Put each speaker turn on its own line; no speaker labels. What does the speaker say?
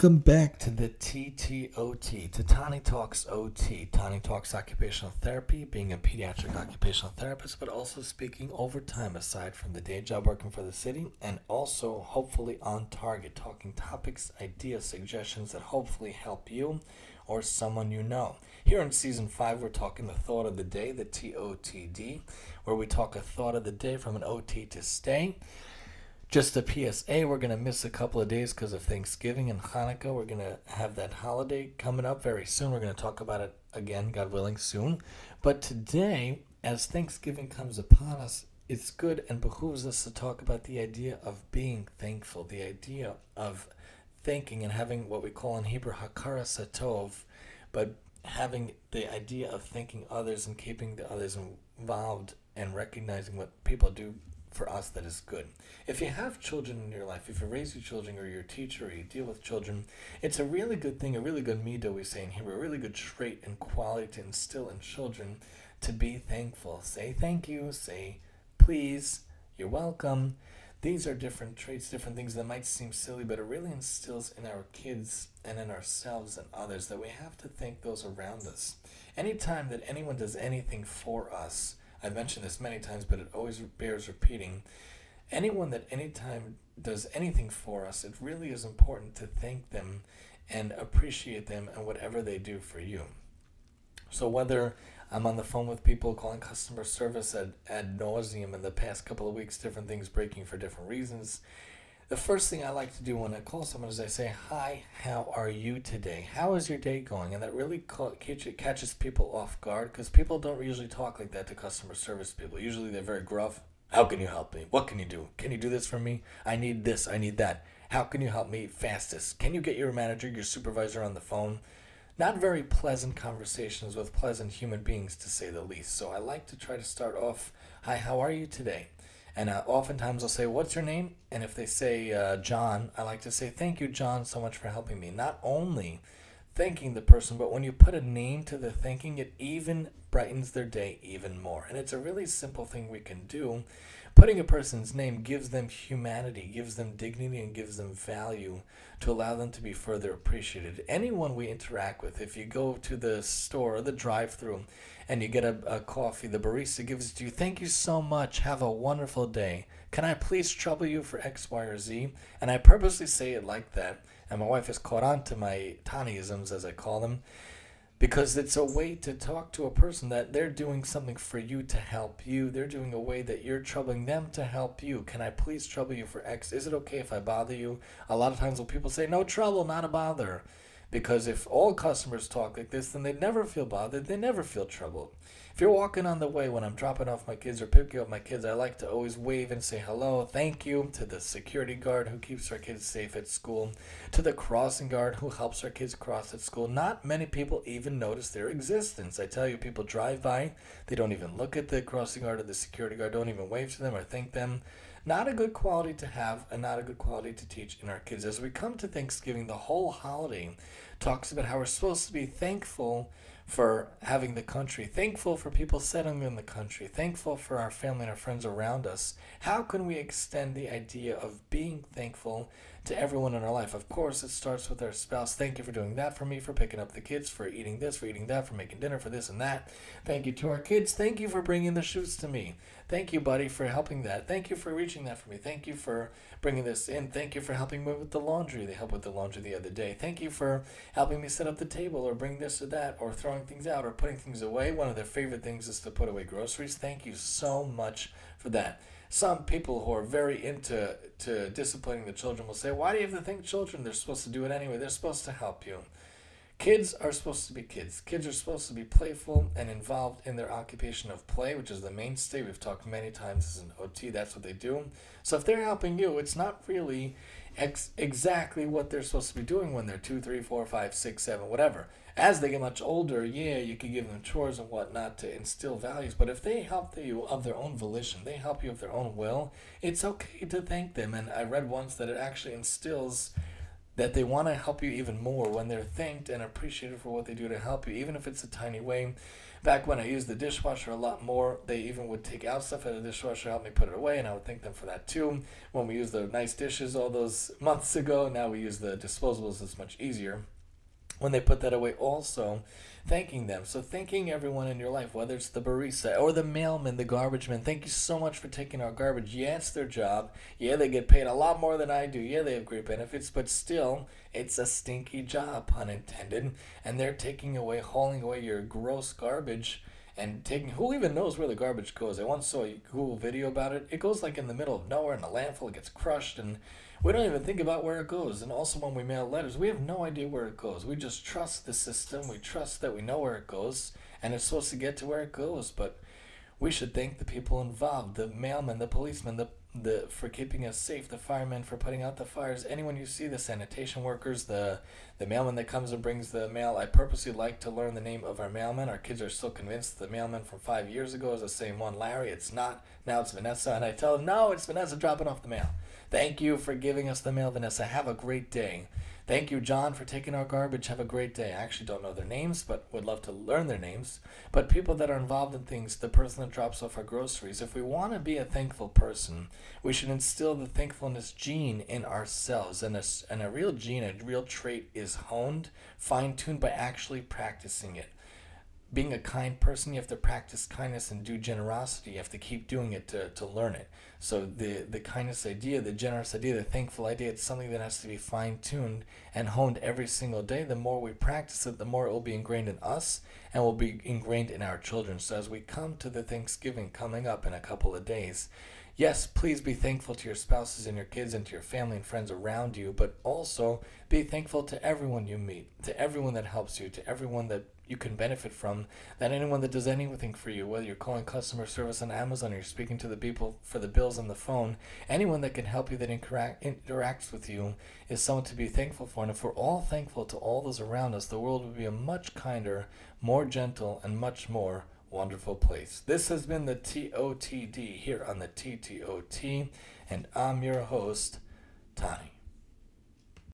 Welcome back to the TTOT, to Tani Talks OT. Tani Talks Occupational Therapy, being a pediatric occupational therapist, but also speaking overtime aside from the day job working for the city, and also hopefully on target, talking topics, ideas, suggestions that hopefully help you or someone you know. Here in season five, we're talking the thought of the day, the TOTD, where we talk a thought of the day from an OT to stay. Just a PSA, we're going to miss a couple of days because of Thanksgiving and Hanukkah. We're going to have that holiday coming up very soon. We're going to talk about it again, God willing, soon. But today, as Thanksgiving comes upon us, it's good and behooves us to talk about the idea of being thankful, the idea of thinking and having what we call in Hebrew hakaras hatov, but having the idea of thanking others and keeping the others involved and recognizing what people do for us that is good. If you have children in your life, if you raise your children or you're a teacher or you deal with children, it's a really good thing, a really good midah we say in Hebrew, a really good trait and quality to instill in children to be thankful. Say thank you, say please, you're welcome. These are different traits, different things that might seem silly, but it really instills in our kids and in ourselves and others that we have to thank those around us. Anytime that anyone does anything for us, I've mentioned this many times, but it always bears repeating. Anyone that anytime does anything for us, it really is important to thank them and appreciate them and whatever they do for you. So whether I'm on the phone with people calling customer service at ad nauseum in the past couple of weeks, different things breaking for different reasons, the first thing I like to do when I call someone is I say, Hi, how are you today? How is your day going? And that really catches people off guard because people don't usually talk like that to customer service people. Usually they're very gruff. How can you help me? What can you do? Can you do this for me? I need this. I need that. How can you help me fastest? Can you get your manager, your supervisor on the phone? Not very pleasant conversations with pleasant human beings, to say the least. So I like to try to start off Hi, how are you today? And uh, oftentimes I'll say, What's your name? And if they say uh, John, I like to say, Thank you, John, so much for helping me. Not only thanking the person, but when you put a name to the thanking, it even brightens their day even more. And it's a really simple thing we can do. Putting a person's name gives them humanity, gives them dignity, and gives them value to allow them to be further appreciated. Anyone we interact with, if you go to the store or the drive through and you get a, a coffee, the barista gives it to you. Thank you so much. Have a wonderful day. Can I please trouble you for X, Y, or Z? And I purposely say it like that. And my wife has caught on to my Taniisms, as I call them, because it's a way to talk to a person that they're doing something for you to help you. They're doing a way that you're troubling them to help you. Can I please trouble you for X? Is it okay if I bother you? A lot of times when people say, no trouble, not a bother. Because if all customers talk like this, then they never feel bothered, they never feel troubled. If you're walking on the way when I'm dropping off my kids or picking up my kids, I like to always wave and say hello, thank you to the security guard who keeps our kids safe at school, to the crossing guard who helps our kids cross at school. Not many people even notice their existence. I tell you, people drive by, they don't even look at the crossing guard or the security guard, don't even wave to them or thank them. Not a good quality to have and not a good quality to teach in our kids. As we come to Thanksgiving, the whole holiday talks about how we're supposed to be thankful for having the country, thankful for people settling in the country, thankful for our family and our friends around us. How can we extend the idea of being thankful to everyone in our life? Of course, it starts with our spouse. Thank you for doing that for me, for picking up the kids, for eating this, for eating that, for making dinner, for this and that. Thank you to our kids. Thank you for bringing the shoots to me. Thank you, buddy, for helping that. Thank you for reaching that for me. Thank you for bringing this in. Thank you for helping me with the laundry. They helped with the laundry the other day. Thank you for helping me set up the table or bring this or that or throwing things out or putting things away. One of their favorite things is to put away groceries. Thank you so much for that. Some people who are very into to disciplining the children will say, Why do you have to thank children? They're supposed to do it anyway. They're supposed to help you. Kids are supposed to be kids. Kids are supposed to be playful and involved in their occupation of play, which is the mainstay. We've talked many times as an OT, that's what they do. So if they're helping you, it's not really ex- exactly what they're supposed to be doing when they're two, three, four, five, six, seven, whatever. As they get much older, yeah, you can give them chores and whatnot to instill values. But if they help you of their own volition, they help you of their own will, it's okay to thank them. And I read once that it actually instills that they want to help you even more when they're thanked and appreciated for what they do to help you, even if it's a tiny way. Back when I used the dishwasher a lot more, they even would take out stuff out of the dishwasher, help me put it away, and I would thank them for that too. When we used the nice dishes all those months ago, now we use the disposables, it's much easier when they put that away also thanking them. So thanking everyone in your life whether it's the barista or the mailman the garbage man thank you so much for taking our garbage. Yeah it's their job. Yeah they get paid a lot more than i do. Yeah they have great benefits but still it's a stinky job pun intended and they're taking away hauling away your gross garbage and taking who even knows where the garbage goes i once saw a cool video about it it goes like in the middle of nowhere in a landfill it gets crushed and we don't even think about where it goes. And also, when we mail letters, we have no idea where it goes. We just trust the system. We trust that we know where it goes, and it's supposed to get to where it goes. But we should thank the people involved the mailmen, the policemen, the the for keeping us safe, the firemen for putting out the fires, anyone you see, the sanitation workers, the the mailman that comes and brings the mail. I purposely like to learn the name of our mailman. Our kids are still convinced the mailman from five years ago is the same one, Larry. It's not. Now it's Vanessa, and I tell them, no, it's Vanessa dropping off the mail. Thank you for giving us the mail, Vanessa. Have a great day. Thank you, John, for taking our garbage. Have a great day. I actually don't know their names, but would love to learn their names. But people that are involved in things, the person that drops off our groceries, if we want to be a thankful person, we should instill the thankfulness gene in ourselves. And a, and a real gene, a real trait is honed, fine tuned by actually practicing it being a kind person, you have to practice kindness and do generosity. You have to keep doing it to, to learn it. So the the kindness idea, the generous idea, the thankful idea, it's something that has to be fine tuned and honed every single day. The more we practice it, the more it will be ingrained in us and will be ingrained in our children. So as we come to the Thanksgiving coming up in a couple of days, yes, please be thankful to your spouses and your kids and to your family and friends around you, but also be thankful to everyone you meet, to everyone that helps you, to everyone that you can benefit from, that anyone that does anything for you, whether you're calling customer service on Amazon or you're speaking to the people for the bills on the phone, anyone that can help you that interact, interacts with you is someone to be thankful for. And if we're all thankful to all those around us, the world would be a much kinder, more gentle, and much more wonderful place. This has been the TOTD here on the TTOT, and I'm your host, Tani.